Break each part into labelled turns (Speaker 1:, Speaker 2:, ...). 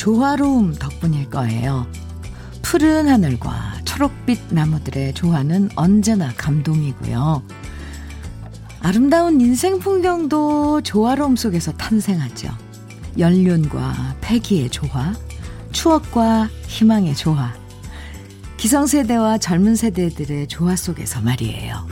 Speaker 1: 조화로움 덕분일 거예요. 푸른 하늘과 초록빛 나무들의 조화는 언제나 감동이고요. 아름다운 인생 풍경도 조화로움 속에서 탄생하죠. 연륜과 패기의 조화, 추억과 희망의 조화, 기성세대와 젊은 세대들의 조화 속에서 말이에요.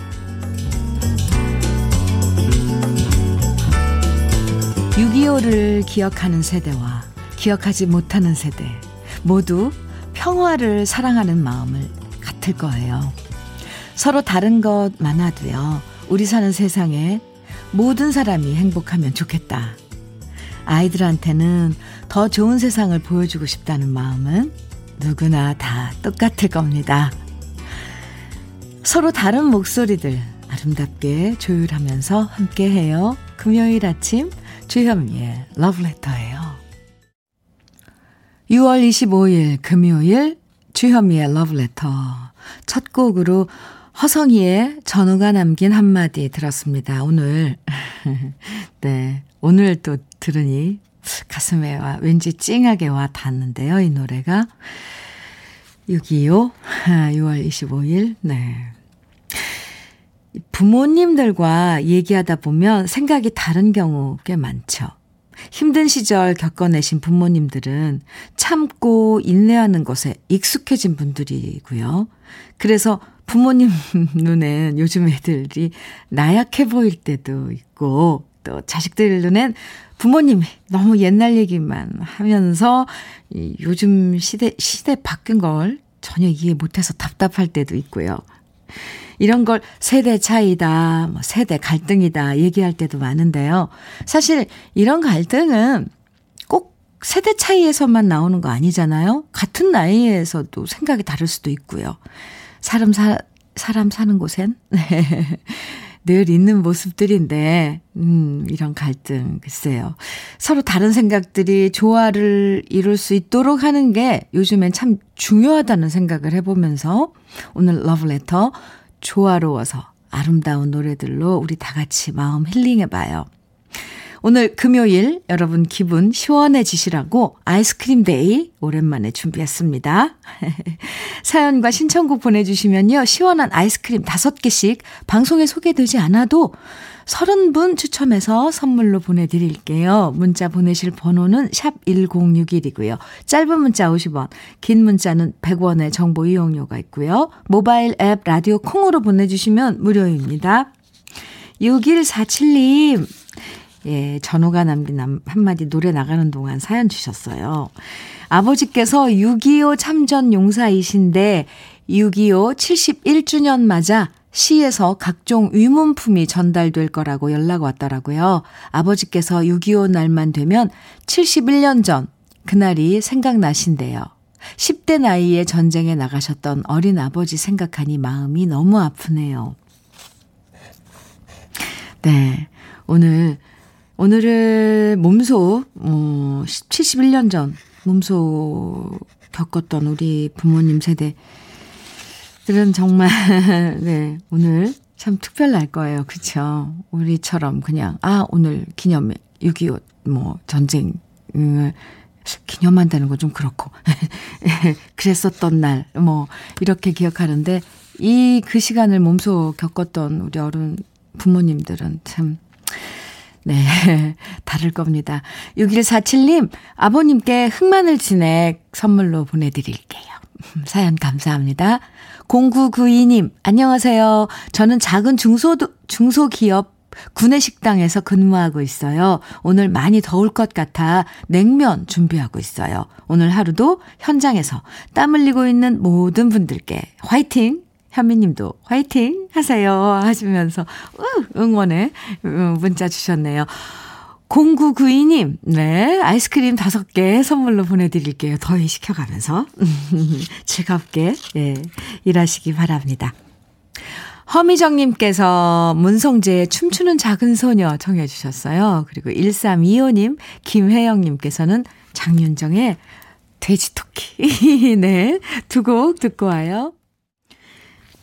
Speaker 1: 6.25를 기억하는 세대와 기억하지 못하는 세대 모두 평화를 사랑하는 마음을 같을 거예요. 서로 다른 것 많아도요. 우리 사는 세상에 모든 사람이 행복하면 좋겠다. 아이들한테는 더 좋은 세상을 보여주고 싶다는 마음은 누구나 다 똑같을 겁니다. 서로 다른 목소리들 아름답게 조율하면서 함께해요. 금요일 아침 주현미의 러브레터예요. 6월 25일 금요일 주현미의 러브레터 첫 곡으로 허성이의 전우가 남긴 한마디 들었습니다. 오늘 네 오늘 또 들으니 가슴에 와 왠지 찡하게 와 닿는데요. 이 노래가 625 6월 25일 네 부모님들과 얘기하다 보면 생각이 다른 경우 꽤 많죠. 힘든 시절 겪어내신 부모님들은 참고 인내하는 것에 익숙해진 분들이고요. 그래서 부모님 눈엔 요즘 애들이 나약해 보일 때도 있고, 또 자식들 눈엔 부모님이 너무 옛날 얘기만 하면서 요즘 시대, 시대 바뀐 걸 전혀 이해 못해서 답답할 때도 있고요. 이런 걸 세대 차이다, 뭐 세대 갈등이다 얘기할 때도 많은데요. 사실 이런 갈등은 꼭 세대 차이에서만 나오는 거 아니잖아요. 같은 나이에서도 생각이 다를 수도 있고요. 사람 사, 사람 사는 곳엔 네. 늘 있는 모습들인데, 음, 이런 갈등, 글쎄요. 서로 다른 생각들이 조화를 이룰 수 있도록 하는 게 요즘엔 참 중요하다는 생각을 해보면서 오늘 러브레터 조화로워서 아름다운 노래들로 우리 다 같이 마음 힐링해봐요. 오늘 금요일 여러분 기분 시원해지시라고 아이스크림 데이 오랜만에 준비했습니다. 사연과 신청곡 보내주시면요. 시원한 아이스크림 5개씩 방송에 소개되지 않아도 30분 추첨해서 선물로 보내드릴게요. 문자 보내실 번호는 샵 1061이고요. 짧은 문자 50원, 긴 문자는 100원의 정보 이용료가 있고요. 모바일 앱 라디오 콩으로 보내주시면 무료입니다. 6147님, 예, 전호가 남긴 한마디 노래 나가는 동안 사연 주셨어요. 아버지께서 6.25 참전 용사이신데 6.25 71주년 맞아 시에서 각종 위문품이 전달될 거라고 연락 왔더라고요. 아버지께서 6.25 날만 되면 71년 전 그날이 생각나신대요. 10대 나이에 전쟁에 나가셨던 어린 아버지 생각하니 마음이 너무 아프네요. 네. 오늘, 오늘의 몸소, 어, 71년 전 몸소 겪었던 우리 부모님 세대 들은 정말, 네, 오늘 참 특별할 거예요. 그쵸? 우리처럼 그냥, 아, 오늘 기념일, 6.25, 뭐, 전쟁을 기념한다는 건 좀 그렇고. 그랬었던 날, 뭐, 이렇게 기억하는데, 이 그 시간을 몸소 겪었던 우리 어른 부모님들은 참, 네, 다를 겁니다. 6147님, 아버님께 흑마늘 진액 선물로 보내드릴게요. 사연 감사합니다. 0992님, 안녕하세요. 저는 작은 중소, 중소기업 구내식당에서 근무하고 있어요. 오늘 많이 더울 것 같아 냉면 준비하고 있어요. 오늘 하루도 현장에서 땀 흘리고 있는 모든 분들께 화이팅! 현미님도 화이팅! 하세요. 하시면서 응원의 문자 주셨네요. 0992님, 네, 아이스크림 5개 선물로 보내드릴게요. 더위 식혀가면서. 즐겁게, 예, 일하시기 바랍니다. 허미정님께서 문성재의 춤추는 작은 소녀 청해주셨어요. 그리고 1325님, 김혜영님께서는 장윤정의 돼지토끼. 네, 두 곡 듣고 와요.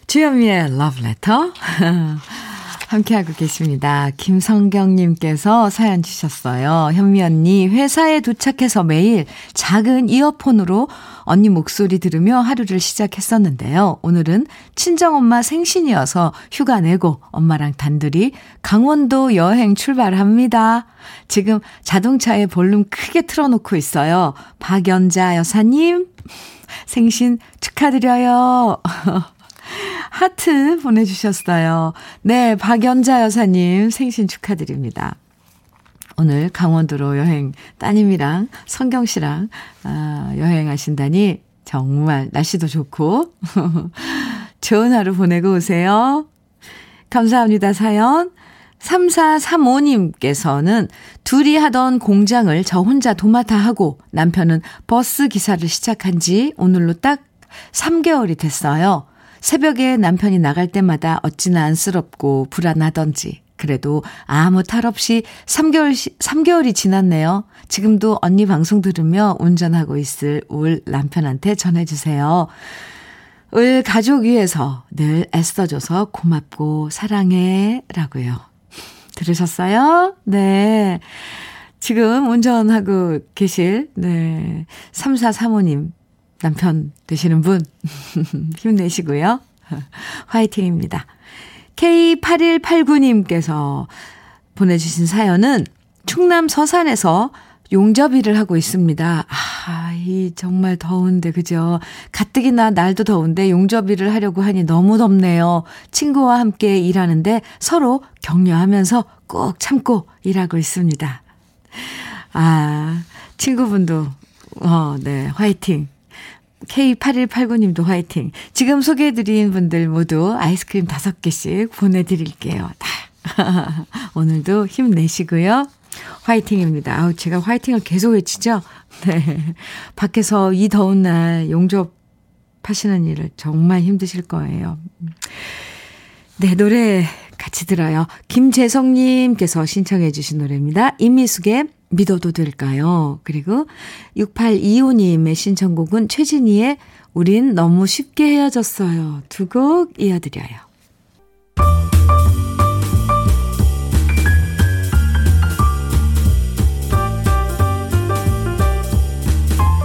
Speaker 1: 주현미의 Letter. 함께하고 계십니다. 김성경님께서 사연 주셨어요. 현미 언니, 회사에 도착해서 매일 작은 이어폰으로 언니 목소리 들으며 하루를 시작했었는데요. 오늘은 친정엄마 생신이어서 휴가 내고 엄마랑 단둘이 강원도 여행 출발합니다. 지금 자동차에 볼륨 크게 틀어놓고 있어요. 박연자 여사님, 생신 축하드려요. 하트 보내주셨어요. 네, 박연자 여사님 생신 축하드립니다. 오늘 강원도로 여행 따님이랑 성경 씨랑 아, 여행하신다니 정말 날씨도 좋고 좋은 하루 보내고 오세요. 감사합니다. 사연 3435님께서는 둘이 하던 공장을 저 혼자 도맡아 하고 남편은 버스 기사를 시작한 지 오늘로 딱 3개월이 됐어요. 새벽에 남편이 나갈 때마다 어찌나 안쓰럽고 불안하던지 그래도 아무 탈 없이 3개월, 3개월이 지났네요. 지금도 언니 방송 들으며 운전하고 있을 울 남편한테 전해주세요. 을 가족 위해서 늘 애써줘서 고맙고 사랑해. 라고요. 들으셨어요? 네. 지금 운전하고 계실, 네. 3435님, 남편 되시는 분, 힘내시고요. 화이팅입니다. K8189님께서 보내주신 사연은 충남 서산에서 용접 일을 하고 있습니다. 아, 이 정말 더운데, 그죠? 가뜩이나 날도 더운데 용접 일을 하려고 하니 너무 덥네요. 친구와 함께 일하는데 서로 격려하면서 꼭 참고 일하고 있습니다. 아, 친구분도, 어, 네, 화이팅. K8189님도 화이팅. 지금 소개해드린 분들 모두 아이스크림 5개씩 보내드릴게요. 오늘도 힘내시고요. 화이팅입니다. 아우, 제가 화이팅을 계속 외치죠? 네. 밖에서 이 더운 날 용접 하시는 일을 정말 힘드실 거예요. 네, 노래 같이 들어요. 김재성님께서 신청해주신 노래입니다. 임미숙의 믿어도 될까요? 그리고 6825님의 신청곡은 최진희의 우린 너무 쉽게 헤어졌어요. 두 곡 이어드려요.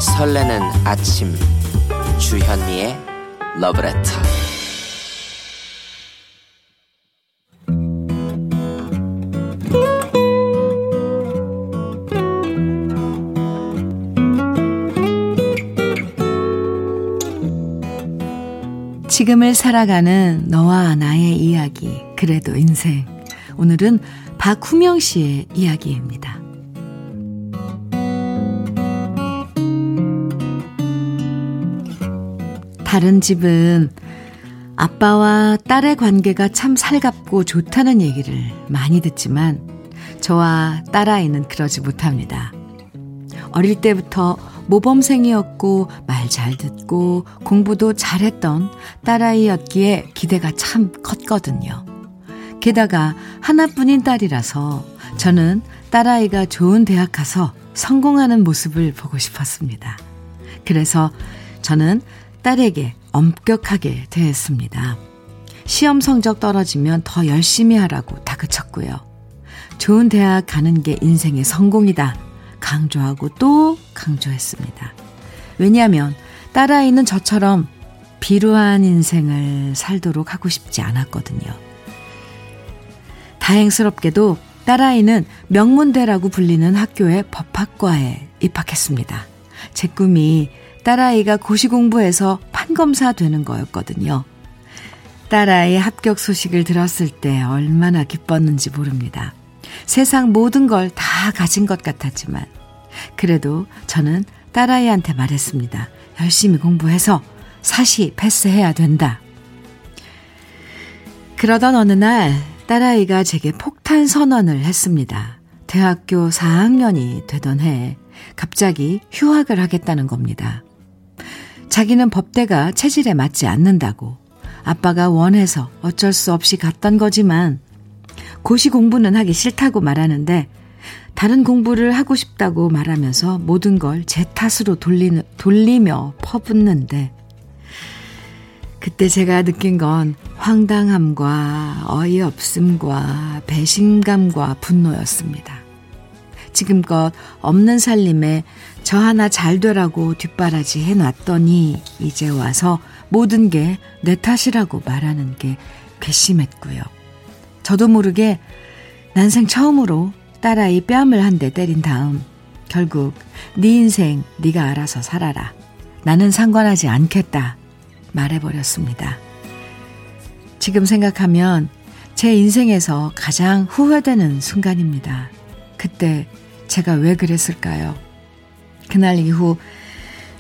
Speaker 2: 설레는 아침 주현미의 러브레터
Speaker 1: 지금을 살아가는 너와 나의 이야기, 그래도 인생. 오늘은 박후명 씨의 이야기입니다. 다른 집은 아빠와 딸의 관계가 참 살갑고 좋다는 얘기를 많이 듣지만 저와 딸아이는 그러지 못합니다. 어릴 때부터 모범생이었고 말 잘 듣고 공부도 잘했던 딸아이였기에 기대가 참 컸거든요. 게다가 하나뿐인 딸이라서 저는 딸아이가 좋은 대학 가서 성공하는 모습을 보고 싶었습니다. 그래서 저는 딸에게 엄격하게 대했습니다. 시험 성적 떨어지면 더 열심히 하라고 다그쳤고요. 좋은 대학 가는 게 인생의 성공이다. 강조하고 또 강조했습니다. 왜냐하면 딸아이는 저처럼 비루한 인생을 살도록 하고 싶지 않았거든요. 다행스럽게도 딸아이는 명문대라고 불리는 학교의 법학과에 입학했습니다. 제 꿈이 딸아이가 고시 공부해서 판검사 되는 거였거든요. 딸아이 합격 소식을 들었을 때 얼마나 기뻤는지 모릅니다. 세상 모든 걸 다 가진 것 같았지만, 그래도 저는 딸아이한테 말했습니다. 열심히 공부해서 사시 패스해야 된다. 그러던 어느 날 딸아이가 제게 폭탄 선언을 했습니다. 대학교 4학년이 되던 해 갑자기 휴학을 하겠다는 겁니다. 자기는 법대가 체질에 맞지 않는다고 아빠가 원해서 어쩔 수 없이 갔던 거지만 고시 공부는 하기 싫다고 말하는데 다른 공부를 하고 싶다고 말하면서 모든 걸 제 탓으로 돌리는, 돌리며 퍼붓는데 그때 제가 느낀 건 황당함과 어이없음과 배신감과 분노였습니다. 지금껏 없는 살림에 저 하나 잘 되라고 뒷바라지 해놨더니 이제 와서 모든 게 내 탓이라고 말하는 게 괘씸했고요. 저도 모르게 난생 처음으로 딸아이 뺨을 한 대 때린 다음 결국 네 인생 네가 알아서 살아라. 나는 상관하지 않겠다. 말해버렸습니다. 지금 생각하면 제 인생에서 가장 후회되는 순간입니다. 그때 제가 왜 그랬을까요? 그날 이후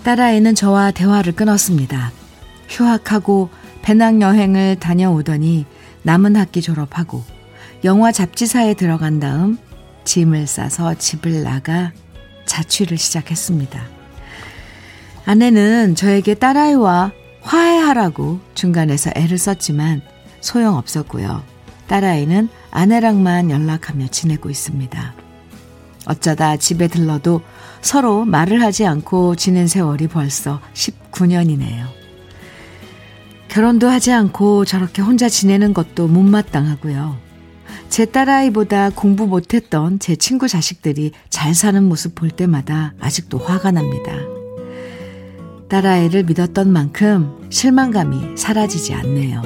Speaker 1: 딸아이는 저와 대화를 끊었습니다. 휴학하고 배낭여행을 다녀오더니 남은 학기 졸업하고 영화 잡지사에 들어간 다음 짐을 싸서 집을 나가 자취를 시작했습니다. 아내는 저에게 딸아이와 화해하라고 중간에서 애를 썼지만 소용 없었고요. 딸아이는 아내랑만 연락하며 지내고 있습니다. 어쩌다 집에 들러도 서로 말을 하지 않고 지낸 세월이 벌써 19년이네요. 결혼도 하지 않고 저렇게 혼자 지내는 것도 못마땅하고요. 제 딸아이보다 공부 못했던 제 친구 자식들이 잘 사는 모습 볼 때마다 아직도 화가 납니다. 딸아이를 믿었던 만큼 실망감이 사라지지 않네요.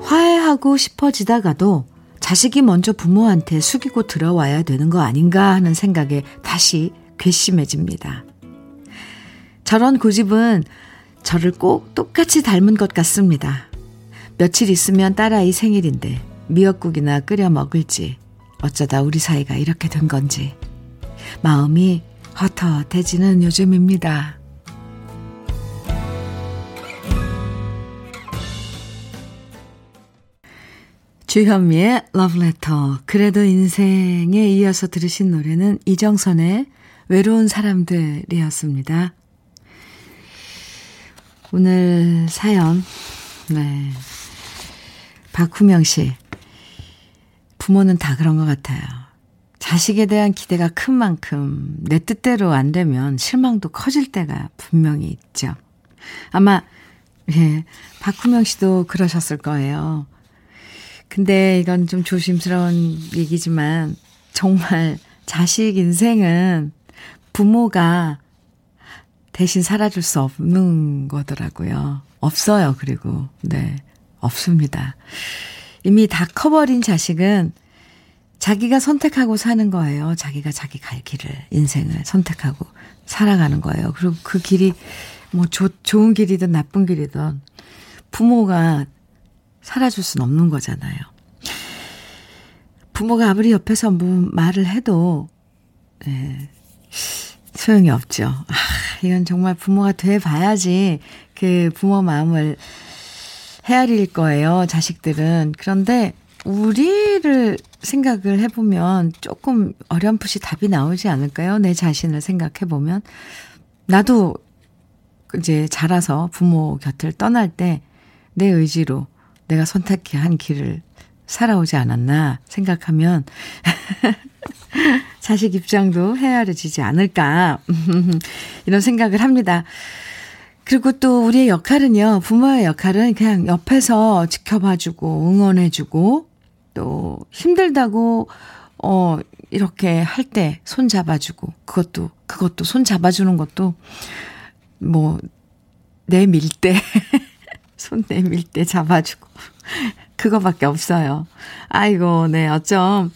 Speaker 1: 화해하고 싶어지다가도 자식이 먼저 부모한테 숙이고 들어와야 되는 거 아닌가 하는 생각에 다시 괘씸해집니다. 저런 고집은 저를 꼭 똑같이 닮은 것 같습니다. 며칠 있으면 딸아이 생일인데 미역국이나 끓여 먹을지 어쩌다 우리 사이가 이렇게 된 건지 마음이 헛헛해지는 요즘입니다. 주현미의 러브레터 그래도 인생에 이어서 들으신 노래는 이정선의 외로운 사람들이었습니다. 오늘 사연 네 박후명 씨 부모는 다 그런 것 같아요. 자식에 대한 기대가 큰 만큼 내 뜻대로 안 되면 실망도 커질 때가 분명히 있죠. 아마 예 박후명 씨도 그러셨을 거예요. 근데 이건 좀 조심스러운 얘기지만 정말 자식 인생은 부모가 대신 살아줄 수 없는 거더라고요. 없어요, 그리고. 네. 없습니다. 이미 다 커버린 자식은 자기가 선택하고 사는 거예요. 자기가 자기 갈 길을, 인생을 선택하고 살아가는 거예요. 그리고 그 길이 뭐 조, 좋은 길이든 나쁜 길이든 부모가 살아줄 수는 없는 거잖아요. 부모가 아무리 옆에서 뭐 말을 해도, 예, 소용이 없죠. 아, 이건 정말 부모가 돼 봐야지 그 부모 마음을 헤아릴 거예요, 자식들은. 그런데 우리를 생각을 해보면 조금 어렴풋이 답이 나오지 않을까요? 내 자신을 생각해보면. 나도 이제 자라서 부모 곁을 떠날 때 내 의지로 내가 선택해 한 길을 살아오지 않았나 생각하면 자식 입장도 헤아려지지 않을까 이런 생각을 합니다. 그리고 또 우리의 역할은요, 부모의 역할은 그냥 옆에서 지켜봐주고 응원해주고 또 힘들다고 어 이렇게 할 때 손 잡아주고 그것도 그것도 손 잡아주는 것도 뭐 내밀 때 손 내밀 때 잡아주고. 그거밖에 없어요. 아이고, 네, 어쩜.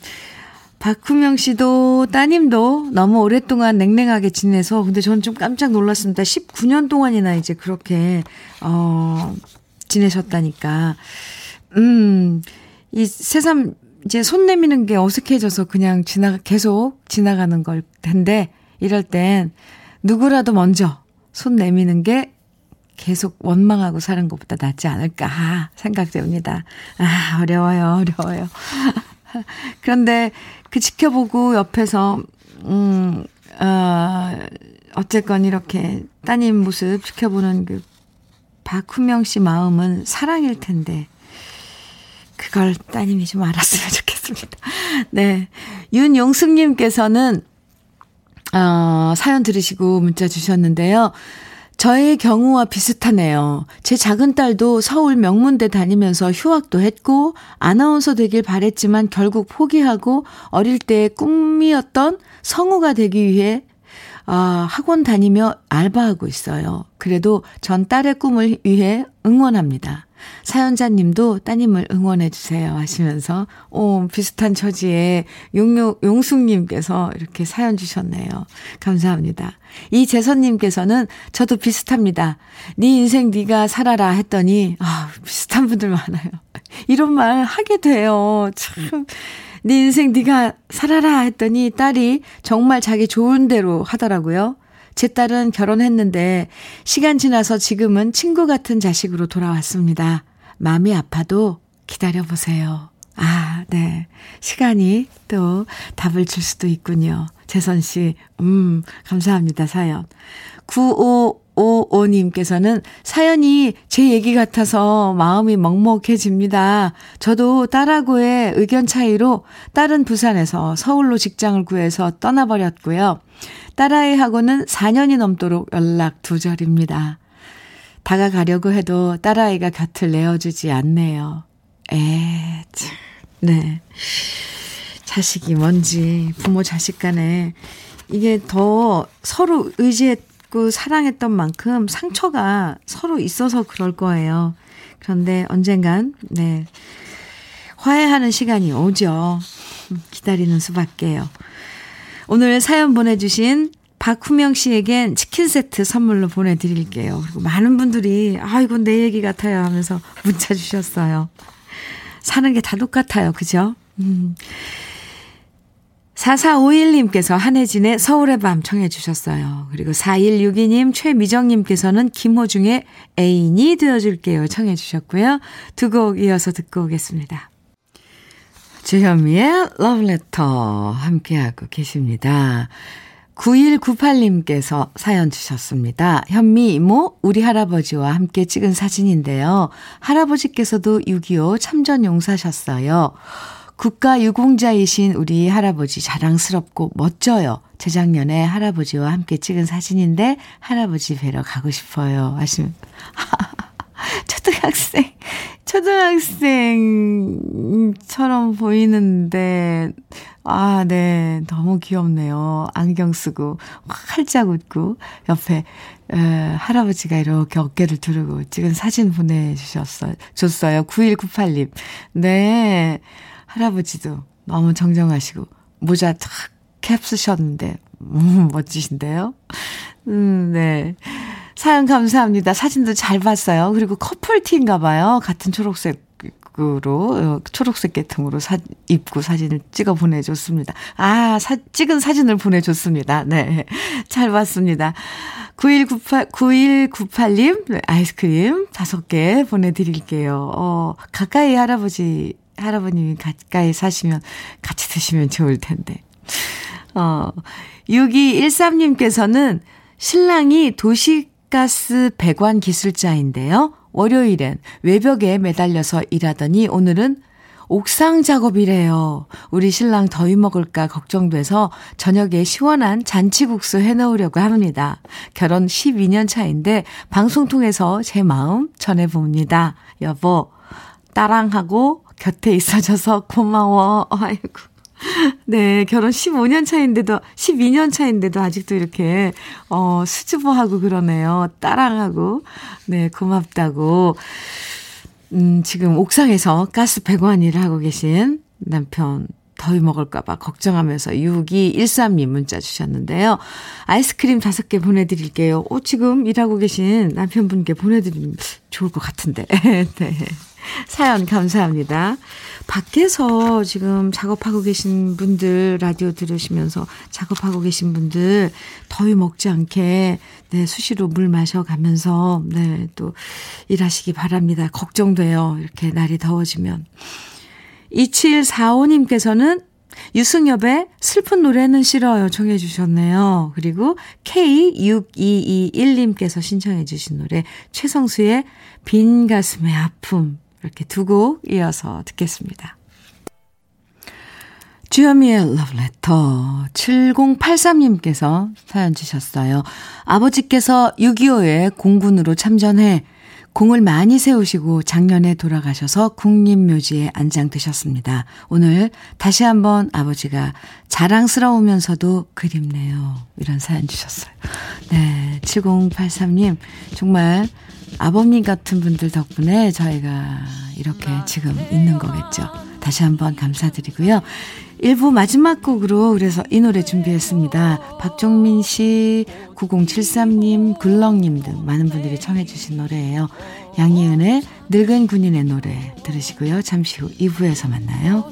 Speaker 1: 박후명 씨도 따님도 너무 오랫동안 냉랭하게 지내서 근데 저는 좀 깜짝 놀랐습니다. 19년 동안이나 이제 그렇게 어 지내셨다니까. 음. 이 새삼 이제 손 내미는 게 어색해져서 그냥 지나 계속 지나가는 걸 텐데 이럴 땐 누구라도 먼저 손 내미는 게 계속 원망하고 사는 것보다 낫지 않을까 생각됩니다. 아, 어려워요, 어려워요. 그런데 그 지켜보고 옆에서, 음, 어, 어쨌건 이렇게 따님 모습 지켜보는 그 박훈명 씨 마음은 사랑일 텐데, 그걸 따님이 좀 알았으면 좋겠습니다. 네. 윤용숙님께서는, 어, 사연 들으시고 문자 주셨는데요. 저의 경우와 비슷하네요. 제 작은 딸도 서울 명문대 다니면서 휴학도 했고, 아나운서 되길 바랬지만 결국 포기하고 어릴 때 꿈이었던 성우가 되기 위해 아, 학원 다니며 알바하고 있어요. 그래도 전 딸의 꿈을 위해 응원합니다. 사연자님도 따님을 응원해주세요 하시면서, 오, 비슷한 처지에 용용, 용숙님께서 이렇게 사연 주셨네요. 감사합니다. 이재선님께서는 저도 비슷합니다. 네 인생 네가 살아라 했더니, 아, 비슷한 분들 많아요. 이런 말 하게 돼요. 참. 네 인생 네가 살아라 했더니 딸이 정말 자기 좋은 대로 하더라고요. 제 딸은 결혼했는데 시간 지나서 지금은 친구 같은 자식으로 돌아왔습니다. 마음이 아파도 기다려보세요. 아, 네. 시간이 또 답을 줄 수도 있군요. 재선 씨, 음, 감사합니다, 사연. 9555님께서는 사연이 제 얘기 같아서 마음이 먹먹해집니다. 저도 딸하고의 의견 차이로 딸은 부산에서 서울로 직장을 구해서 떠나버렸고요. 딸아이하고는 4년이 넘도록 연락 두절입니다. 다가가려고 해도 딸아이가 곁을 내어주지 않네요. 에, 참, 네. 자식이 뭔지, 부모 자식 간에 이게 더 서로 의지 했고 사랑했던 만큼 상처가 서로 있어서 그럴 거예요. 그런데 언젠간, 네. 화해하는 시간이 오죠. 기다리는 수밖에요. 오늘 사연 보내주신 박후명 씨에겐 치킨 세트 선물로 보내드릴게요. 그리고 많은 분들이, 아, 이건 내 얘기 같아요 하면서 문자 주셨어요. 사는 게 다 똑같아요. 그죠? 음. 4451님께서 한혜진의 서울의 밤 청해 주셨어요. 그리고 4162님, 최미정님께서는 김호중의 애인이 되어줄게요 청해 주셨고요. 두 곡 이어서 듣고 오겠습니다. 주현미의 러브레터 함께하고 계십니다. 9198님께서 사연 주셨습니다. 현미 이모, 우리 할아버지와 함께 찍은 사진인데요. 할아버지께서도 6.25 참전 용사셨어요. 국가 유공자이신 우리 할아버지 자랑스럽고 멋져요. 재작년에 할아버지와 함께 찍은 사진인데 할아버지 뵈러 가고 싶어요. 하시면 초등학생, 초등학생처럼 보이는데, 아, 네. 너무 귀엽네요. 안경 쓰고, 활짝 웃고, 옆에, 에, 할아버지가 이렇게 어깨를 두르고 찍은 사진 보내 주셨어요. 줬어요. 9198님. 네. 할아버지도 너무 정정하시고, 모자 탁 캡 쓰셨는데, 음, 멋지신데요? 음, 네. 사연 감사합니다. 사진도 잘 봤어요. 그리고 커플티인가 봐요. 같은 초록색 으로 어, 초록색 계통으로 사, 입고 사진을 찍어 보내줬습니다. 아, 사, 찍은 사진을 보내줬습니다. 네. 잘 봤습니다. 9198, 9198님, 아이스크림 다섯 개 보내드릴게요. 어, 가까이 할아버지, 할아버님이 가까이 사시면 같이 드시면 좋을 텐데. 어, 6213님께서는 신랑이 도시 가스 배관 기술자인데요. 월요일엔 외벽에 매달려서 일하더니 오늘은 옥상 작업이래요. 우리 신랑 더위 먹을까 걱정돼서 저녁에 시원한 잔치국수 해놓으려고 합니다. 결혼 12년 차인데 방송 통해서 제 마음 전해봅니다. 여보, 따랑하고 곁에 있어줘서 고마워. 아이고. 네, 결혼 15년 차인데도, 12년 차인데도 아직도 이렇게, 어, 수줍어하고 그러네요. 따랑하고. 네, 고맙다고. 음, 지금 옥상에서 가스 배관 일을 하고 계신 남편 더위 먹을까봐 걱정하면서 6213님 문자 주셨는데요. 아이스크림 다섯 개 보내드릴게요. 오, 지금 일하고 계신 남편분께 보내드리면 좋을 것 같은데. 네. 사연 감사합니다. 밖에서 지금 작업하고 계신 분들, 라디오 들으시면서 작업하고 계신 분들, 더위 먹지 않게, 네, 수시로 물 마셔가면서, 네, 또 일하시기 바랍니다. 걱정돼요. 이렇게 날이 더워지면. 2745님께서는 유승엽의 슬픈 노래는 싫어요. 정해 주셨네요. 그리고 K6221님께서 신청해 주신 노래 최성수의 빈 가슴의 아픔 이렇게 두 곡 이어서 듣겠습니다. 주현미의 러브레터 7083님께서 사연 주셨어요. 아버지께서 6.25에 공군으로 참전해 공을 많이 세우시고 작년에 돌아가셔서 국립묘지에 안장되셨습니다. 오늘 다시 한번 아버지가 자랑스러우면서도 그립네요. 이런 사연 주셨어요. 네, 7083님 정말 아버님 같은 분들 덕분에 저희가 이렇게 지금 있는 거겠죠. 다시 한번 감사드리고요. 1부 마지막 곡으로 그래서 이 노래 준비했습니다. 박종민 씨, 9073님, 굴렁님 등 많은 분들이 청해주신 노래예요. 양희은의 늙은 군인의 노래 들으시고요. 잠시 후 2부에서 만나요.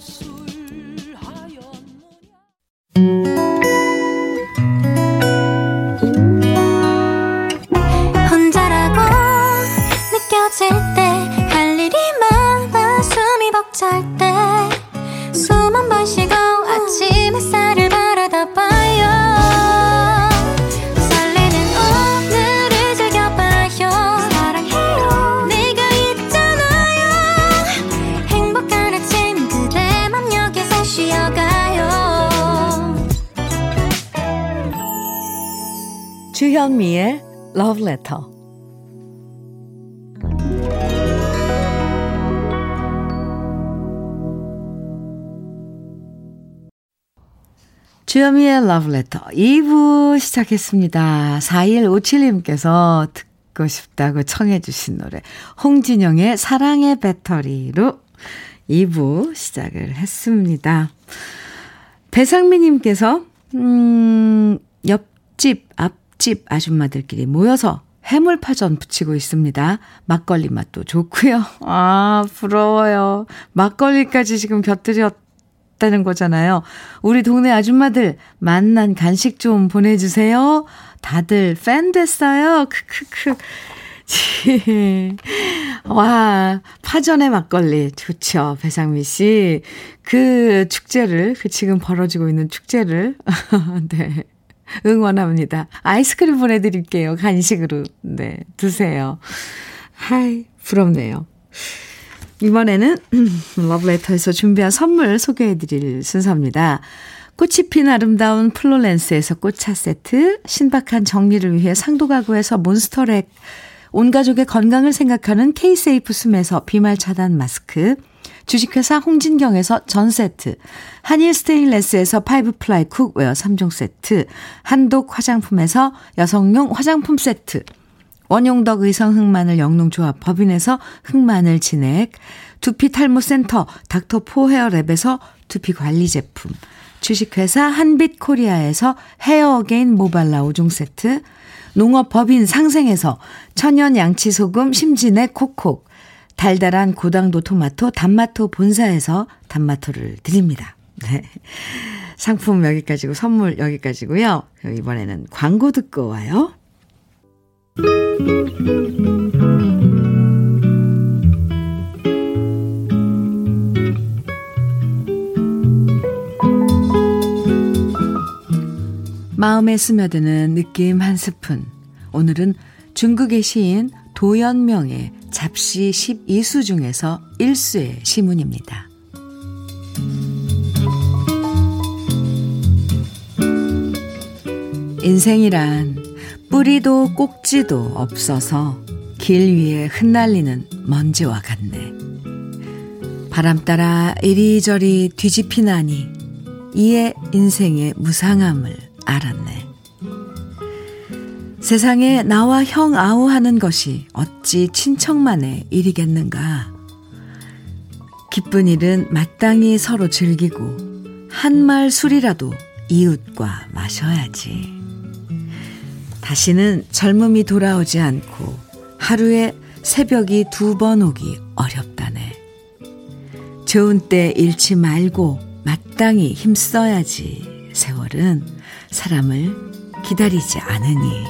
Speaker 1: 주현미의 Love Letter 2부 시작했습니다. 4157님께서 듣고 싶다고 청해 주신 노래 홍진영의 사랑의 배터리로 2부 시작을 했습니다. 배상미님께서 음, 옆집 앞 집 아줌마들끼리 모여서 해물파전 부치고 있습니다. 막걸리 맛도 좋고요. 아, 부러워요. 막걸리까지 지금 곁들였다는 거잖아요. 우리 동네 아줌마들 만난 간식 좀 보내주세요. 다들 팬 됐어요. 크크크. 와, 파전의 막걸리. 좋죠. 배상미 씨. 그 축제를, 그 지금 벌어지고 있는 축제를, 네. 응원합니다. 아이스크림 보내드릴게요. 간식으로. 네, 드세요. 아이, 부럽네요. 이번에는 러브레터에서 준비한 선물 소개해드릴 순서입니다. 꽃이 핀 아름다운 플로렌스에서 꽃차 세트, 신박한 정리를 위해 상도 가구에서 몬스터렉, 온 가족의 건강을 생각하는 케이세이프 숨에서 비말 차단 마스크, 주식회사 홍진경에서 전 세트, 한일 스테인레스에서 five ply cookware 3종 세트, 한독 화장품에서 여성용 화장품 세트, 원용덕 의성 흑마늘 영농조합 법인에서 흑마늘 진액, 두피 탈모 센터 닥터포 헤어랩에서 두피 관리 제품, 주식회사 한빛 코리아에서 헤어 어게인 모발라 5종 세트, 농업법인 상생에서 천연 양치 소금 심진의 콕콕, 달달한 고당도 토마토 단마토 본사에서 단마토를 드립니다. 네. 상품 여기까지고 선물 여기까지고요. 이번에는 광고 듣고 와요. 마음에 스며드는 느낌 한 스푼. 오늘은 중국의 시인 도연명의 잡시 12수 중에서 1수의 시문입니다. 인생이란 뿌리도 꼭지도 없어서 길 위에 흩날리는 먼지와 같네. 바람 따라 이리저리 뒤집히나니 이에 인생의 무상함을 알았네. 세상에 나와 형 아우 하는 것이 어찌 친척만의 일이겠는가. 기쁜 일은 마땅히 서로 즐기고 한 말 술이라도 이웃과 마셔야지. 다시는 젊음이 돌아오지 않고 하루에 새벽이 두 번 오기 어렵다네. 좋은 때 잃지 말고 마땅히 힘써야지. 세월은 사람을 기다리지 않으니.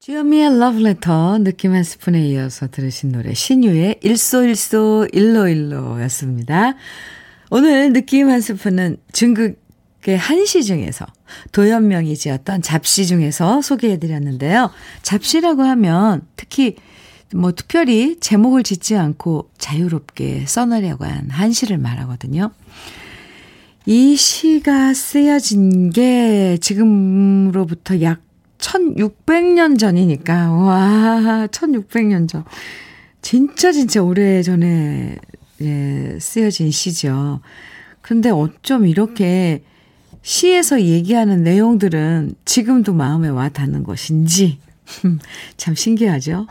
Speaker 1: 주현미의 러브레터 느낌 한 스푼에 이어서 들으신 노래 신유의 일소일소 일로일로였습니다. 오늘 느낌 한 스푼은 중국의 한시 중에서 도연명이 지었던 잡시 중에서 소개해드렸는데요. 잡시라고 하면 특히 뭐 특별히 제목을 짓지 않고 자유롭게 써내려고 한 한시를 말하거든요. 이 시가 쓰여진 게 지금으로부터 약 1600년 전이니까, 와, 1600년 전. 진짜 진짜 오래 전에, 예, 쓰여진 시죠. 근데 어쩜 이렇게 시에서 얘기하는 내용들은 지금도 마음에 와 닿는 것인지, 참 신기하죠?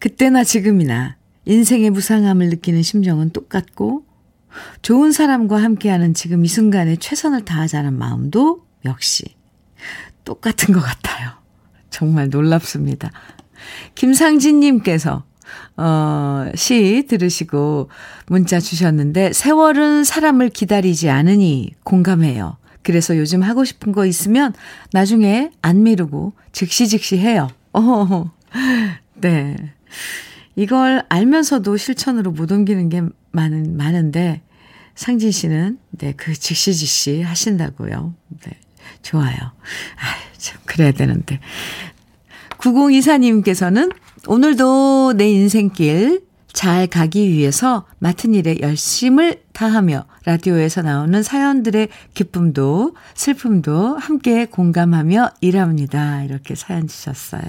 Speaker 1: 그때나 지금이나 인생의 무상함을 느끼는 심정은 똑같고, 좋은 사람과 함께하는 지금 이 순간에 최선을 다하자는 마음도 역시 똑같은 것 같아요. 정말 놀랍습니다. 김상진님께서, 어, 시 들으시고 문자 주셨는데, 세월은 사람을 기다리지 않으니 공감해요. 그래서 요즘 하고 싶은 거 있으면 나중에 안 미루고 즉시 즉시 해요. 어, 네. 이걸 알면서도 실천으로 못 옮기는 게 많은, 많은데, 상진 씨는, 네, 그 즉시 즉시 하신다고요. 네. 좋아요. 아, 참, 그래야 되는데. 9024님께서는 오늘도 내 인생길 잘 가기 위해서 맡은 일에 열심을 다하며 라디오에서 나오는 사연들의 기쁨도 슬픔도 함께 공감하며 일합니다. 이렇게 사연 주셨어요.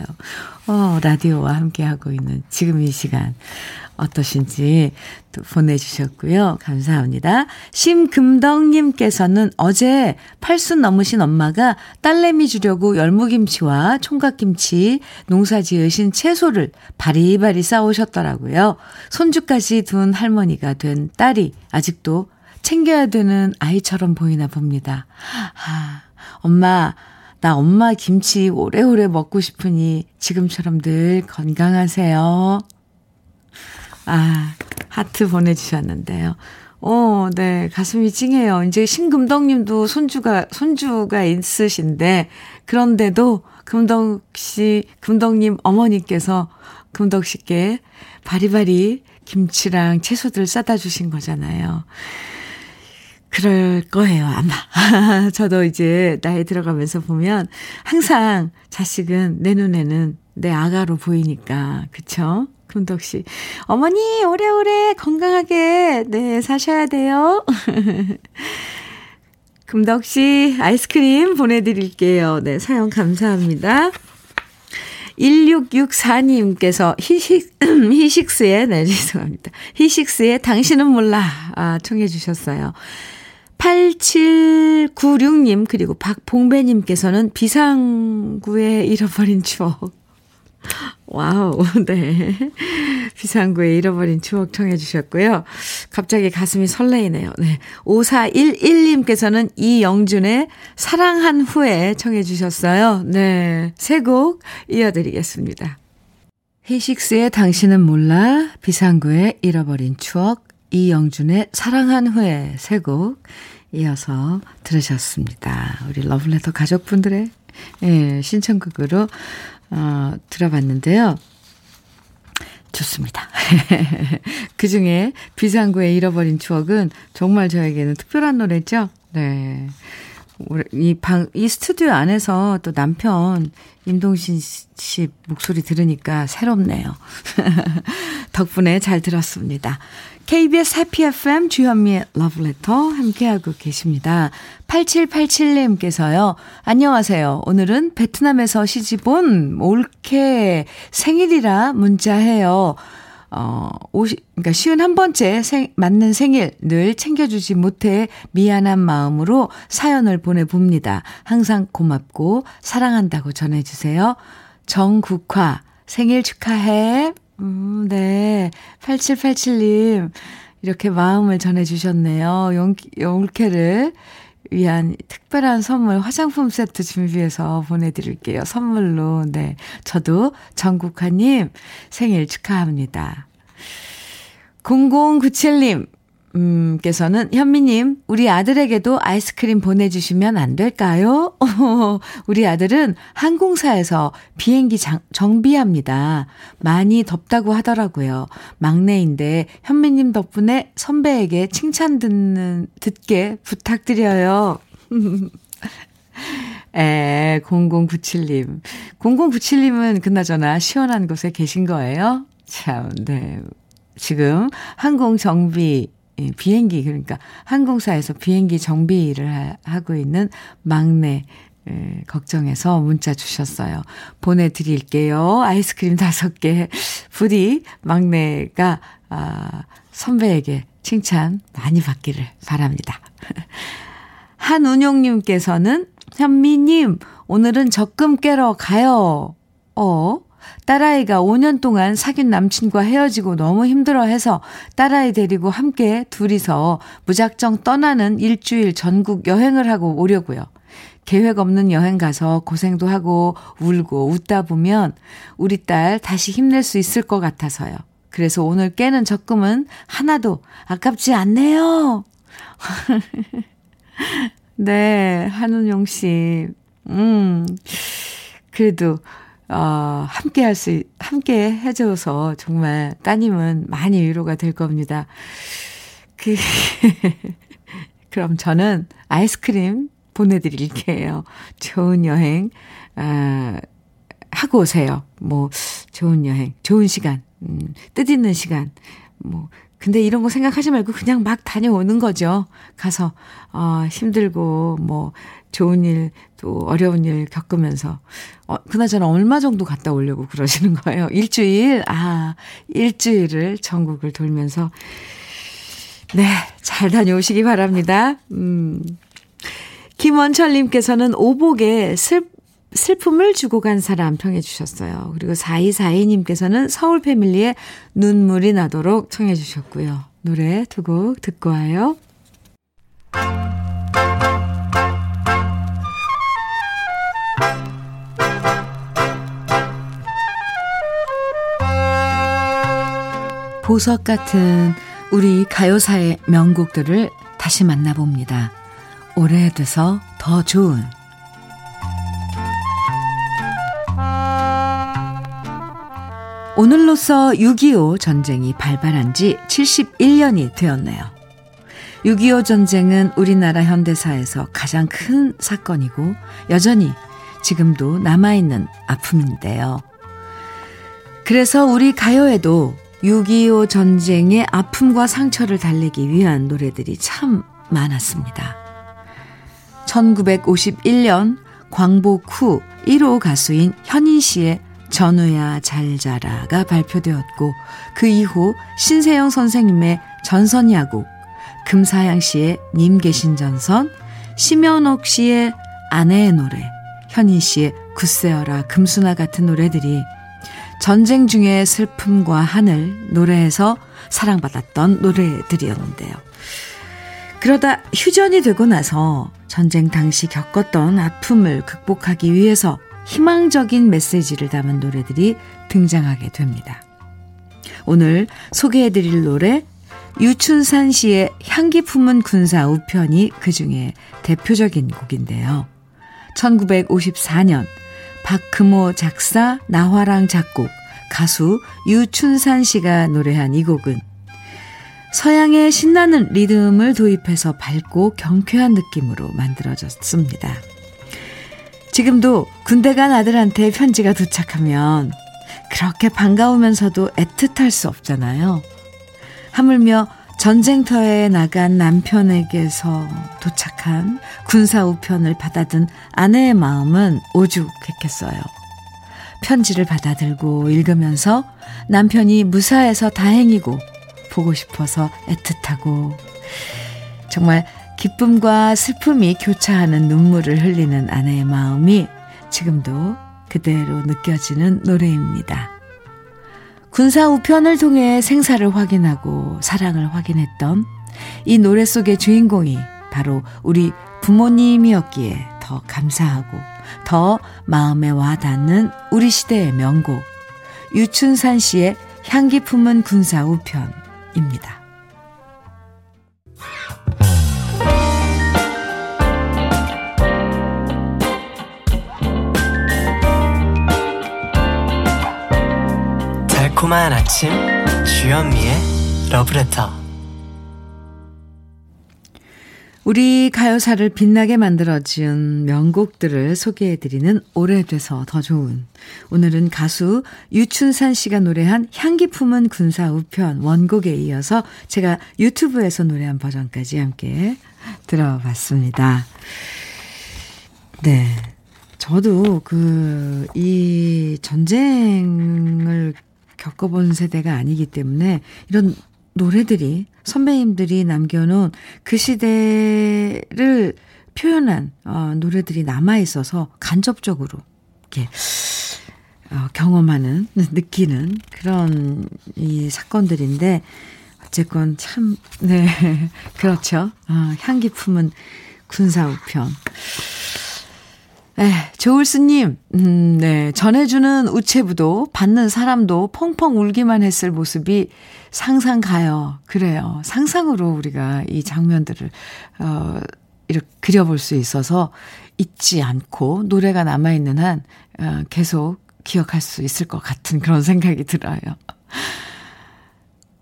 Speaker 1: 어, 라디오와 함께하고 있는 지금 이 시간 어떠신지 또 보내주셨고요. 감사합니다. 심금덕님께서는 어제 팔순 넘으신 엄마가 딸내미 주려고 열무김치와 총각김치 농사 지으신 채소를 바리바리 싸오셨더라고요. 손주까지 둔 할머니가 된 딸이 아직 도 챙겨야 되는 아이처럼 보이나 봅니다. 아, 엄마, 나 엄마 김치 오래오래 먹고 싶으니 지금처럼 늘 건강하세요. 아, 하트 보내주셨는데요. 어, 네. 가슴이 찡해요. 이제 신금덕 님도 손주가, 손주가 있으신데, 그런데도 금덕 씨, 금덕 님 어머니께서 금덕 씨께 바리바리 김치랑 채소들 싸다 주신 거잖아요. 그럴 거예요, 아마. 저도 이제 나이 들어가면서 보면 항상 자식은 내 눈에는 내 아가로 보이니까, 그쵸? 금덕 씨. 어머니, 오래오래 건강하게, 네, 사셔야 돼요. 금덕 씨, 아이스크림 보내드릴게요. 네, 사연 감사합니다. 1664님께서 히식, 히식스의, 네, 죄송합니다. 히식스의 당신은 몰라, 아, 청해 주셨어요. 8796님, 그리고 박봉배님께서는 비상구에 잃어버린 추억. 와우, 네. 비상구의 잃어버린 추억 청해 주셨고요. 갑자기 가슴이 설레이네요. 네. 5411님께서는 이영준의 사랑한 후에 청해 주셨어요. 네. 세 곡 이어드리겠습니다. 히식스의 당신은 몰라, 비상구의 잃어버린 추억, 이영준의 사랑한 후에 세 곡 이어서 들으셨습니다. 우리 러브레터 가족분들의 예, 신청곡으로 어, 들어봤는데요. 좋습니다. 그 중에 비상구에 잃어버린 추억은 정말 저에게는 특별한 노래죠. 네. 이 방, 이 스튜디오 안에서 또 남편 임동신 씨 목소리 들으니까 새롭네요. 덕분에 잘 들었습니다. KBS 해피 FM 주현미의 러브레터 함께하고 계십니다. 8787님께서요. 안녕하세요. 오늘은 베트남에서 시집 온 올케 생일이라 문자해요. 어, 오시, 그러니까 쉬운 한 번째 생, 맞는 생일 늘 챙겨주지 못해 미안한 마음으로 사연을 보내봅니다. 항상 고맙고 사랑한다고 전해주세요. 정국화 생일 축하해. 음, 네. 8787님, 이렇게 마음을 전해주셨네요. 용, 용케를 위한 특별한 선물, 화장품 세트 준비해서 보내드릴게요. 선물로, 네. 저도 정국화님 생일 축하합니다. 0097님, 음, 께서는 현미님, 우리 아들에게도 아이스크림 보내주시면 안 될까요? 우리 아들은 항공사에서 비행기 장, 정비합니다. 많이 덥다고 하더라고요. 막내인데 현미님 덕분에 선배에게 칭찬 듣는, 듣게 부탁드려요. 에, 0097님. 0097님은 그나저나 시원한 곳에 계신 거예요? 참, 네. 지금 항공 정비, 예, 비행기, 그러니까 항공사에서 비행기 정비를 하고 있는 막내, 예, 걱정해서 문자 주셨어요. 보내드릴게요. 아이스크림 다섯 개. 부디 막내가, 아, 선배에게 칭찬 많이 받기를 바랍니다. 한운용님께서는 현미님, 오늘은 적금 깨러 가요. 어? 딸아이가 5년 동안 사귄 남친과 헤어지고 너무 힘들어 해서 딸아이 데리고 함께 둘이서 무작정 떠나는 일주일 전국 여행을 하고 오려고요. 계획 없는 여행 가서 고생도 하고 울고 웃다 보면 우리 딸 다시 힘낼 수 있을 것 같아서요. 그래서 오늘 깨는 적금은 하나도 아깝지 않네요. 네, 한운용 씨. 음, 그래도, 어, 함께 할 수, 함께 해줘서 정말 따님은 많이 위로가 될 겁니다. 그, 그럼 저는 아이스크림 보내드릴게요. 좋은 여행, 아, 하고 오세요. 뭐, 좋은 여행, 좋은 시간, 음, 뜻있는 시간, 뭐, 근데 이런 거 생각하지 말고 그냥 막 다녀오는 거죠. 가서, 어, 힘들고, 뭐, 좋은 일, 또 어려운 일 겪으면서, 어, 그나저나 얼마 정도 갔다 오려고 그러시는 거예요. 일주일? 아, 일주일을 전국을 돌면서, 네, 잘 다녀오시기 바랍니다. 음. 김원철 님께서는 오복에 슬, 슬픔을 주고 간 사람 청해 주셨어요. 그리고 4242님께서는 서울 패밀리의 눈물이 나도록 청해 주셨고요. 노래 두 곡 듣고 와요. 보석 같은 우리 가요사의 명곡들을 다시 만나봅니다. 오래돼서 더 좋은 오늘로써 6.25 전쟁이 발발한 지 71년이 되었네요. 6.25 전쟁은 우리나라 현대사에서 가장 큰 사건이고 여전히 지금도 남아있는 아픔인데요. 그래서 우리 가요에도 6.25 전쟁의 아픔과 상처를 달래기 위한 노래들이 참 많았습니다. 1951년 광복 후 1호 가수인 현인 씨의 전우야 잘 자라가 발표되었고 그 이후 신세영 선생님의 전선야곡, 금사양 씨의 님 계신 전선, 심연옥 씨의 아내의 노래, 현인 씨의 굳세어라 금수나 같은 노래들이 전쟁 중의 슬픔과 하늘 노래에서 사랑받았던 노래들이었는데요. 그러다 휴전이 되고 나서 전쟁 당시 겪었던 아픔을 극복하기 위해서 희망적인 메시지를 담은 노래들이 등장하게 됩니다. 오늘 소개해드릴 노래 유춘산 씨의 향기 품은 군사 우편이 그 중에 대표적인 곡인데요. 1954년 박금호 작사, 나화랑 작곡, 가수 유춘산 씨가 노래한 이 곡은 서양의 신나는 리듬을 도입해서 밝고 경쾌한 느낌으로 만들어졌습니다. 지금도 군대 간 아들한테 편지가 도착하면 그렇게 반가우면서도 애틋할 수 없잖아요. 하물며 전쟁터에 나간 남편에게서 도착한 군사 우편을 받아든 아내의 마음은 오죽했겠어요. 편지를 받아들고 읽으면서 남편이 무사해서 다행이고 보고 싶어서 애틋하고 정말 기쁨과 슬픔이 교차하는 눈물을 흘리는 아내의 마음이 지금도 그대로 느껴지는 노래입니다. 군사 우편을 통해 생사를 확인하고 사랑을 확인했던 이 노래 속의 주인공이 바로 우리 부모님이었기에 더 감사하고 더 마음에 와 닿는 우리 시대의 명곡 유춘산 씨의 향기 품은 군사 우편입니다.
Speaker 2: 달콤한 아침 주현미의 러브레터
Speaker 1: 우리 가요사를 빛나게 만들어준 명곡들을 소개해드리는 오래돼서 더 좋은. 오늘은 가수 유춘산 씨가 노래한 향기 품은 군사 우편 원곡에 이어서 제가 유튜브에서 노래한 버전까지 함께 들어봤습니다. 네. 저도 그, 이 전쟁을 겪어본 세대가 아니기 때문에 이런 노래들이 선배님들이 남겨놓은 그 시대를 표현한 어, 노래들이 남아 있어서 간접적으로 이렇게 어, 경험하는 느끼는 그런 이 사건들인데 어쨌건 참 네 그렇죠. 어, 향기 품은 군사 우편. 에, 조울스님, 음, 네. 전해주는 우체부도 받는 사람도 펑펑 울기만 했을 모습이 상상 가요. 그래요. 상상으로 우리가 이 장면들을, 어, 이렇게 그려볼 수 있어서 잊지 않고 노래가 남아있는 한, 어, 계속 기억할 수 있을 것 같은 그런 생각이 들어요.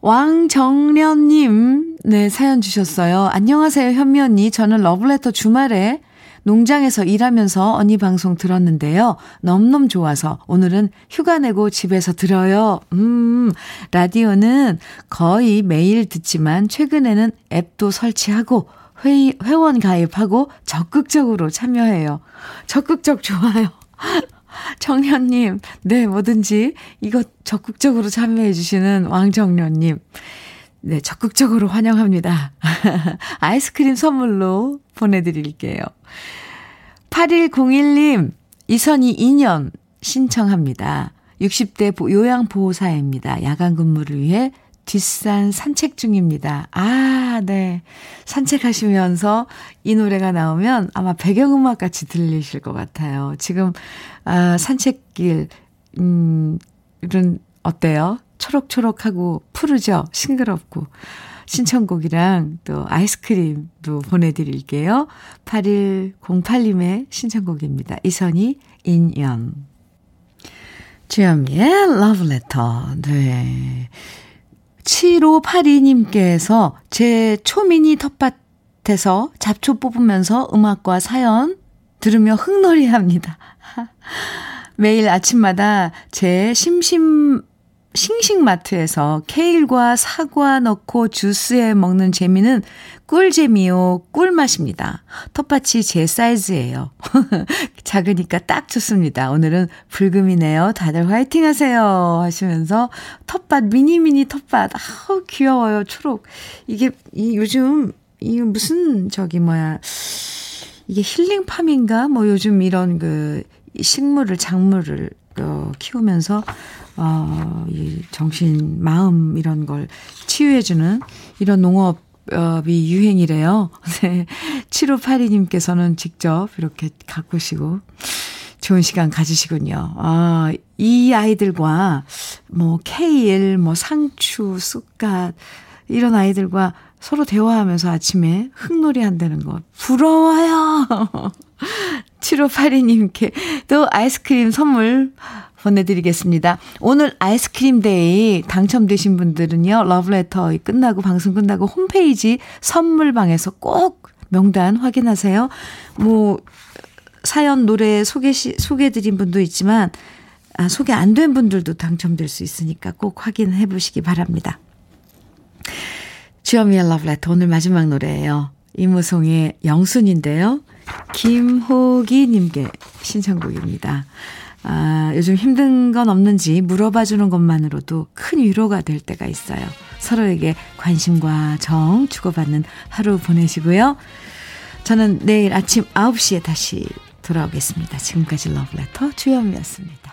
Speaker 1: 왕정련님, 네, 사연 주셨어요. 안녕하세요, 현미 언니. 저는 러블레터 주말에 농장에서 일하면서 언니 방송 들었는데요. 너무너무 좋아서 오늘은 휴가 내고 집에서 들어요. 음, 라디오는 거의 매일 듣지만 최근에는 앱도 설치하고 회, 회원 가입하고 적극적으로 참여해요. 적극적 좋아요. 정현님, 네, 뭐든지 이거 적극적으로 참여해주시는 왕정련님. 네, 적극적으로 환영합니다. 아이스크림 선물로 보내드릴게요. 8101님, 이선희 2년 신청합니다. 60대 요양보호사입니다. 야간 근무를 위해 뒷산 산책 중입니다. 아, 네. 산책하시면서 이 노래가 나오면 아마 배경음악 같이 들리실 것 같아요. 지금, 아, 산책길, 음, 이런, 어때요? 초록초록하고 푸르죠? 싱그럽고. 신청곡이랑 또 아이스크림도 보내드릴게요. 8108님의 신청곡입니다. 이선희, 인연. 주현미의 러브레터. 네. 7582님께서 제 초미니 텃밭에서 잡초 뽑으면서 음악과 사연 들으며 흥놀이 합니다. 매일 아침마다 제 심심 싱싱마트에서 케일과 사과 넣고 주스에 먹는 재미는 꿀재미요, 꿀맛입니다. 텃밭이 제 사이즈예요. 작으니까 딱 좋습니다. 오늘은 불금이네요. 다들 화이팅 하세요. 하시면서 텃밭, 미니미니 텃밭. 아우, 귀여워요. 초록. 이게, 이 요즘, 이 무슨, 저기, 뭐야. 이게 힐링팜인가? 뭐 요즘 이런 그 식물을, 작물을 어, 키우면서 어, 이 정신, 마음 이런 걸 치유해주는 이런 농업 이 유행이래요. 네. 7582님께서는 직접 이렇게 가꾸시고 좋은 시간 가지시군요. 아, 이 아이들과 뭐 케일, 뭐 상추, 쑥갓 이런 아이들과 서로 대화하면서 아침에 흙놀이 한다는 거 부러워요. 7582님께 또 아이스크림 선물 보내드리겠습니다. 오늘 아이스크림 데이 당첨되신 분들은요, 러브레터 끝나고, 방송 끝나고 홈페이지 선물방에서 꼭 명단 확인하세요. 뭐, 사연, 노래 소개, 소개해드린 분도 있지만, 아, 소개 안 된 분들도 당첨될 수 있으니까 꼭 확인해 보시기 바랍니다. 주여미의 러브레터 오늘 마지막 노래예요. 이무송의 영순인데요. 김호기님께 신청곡입니다. 아, 요즘 힘든 건 없는지 물어봐 주는 것만으로도 큰 위로가 될 때가 있어요. 서로에게 관심과 정 주고받는 하루 보내시고요. 저는 내일 아침 9시에 다시 돌아오겠습니다. 지금까지 러브레터 주현미였습니다.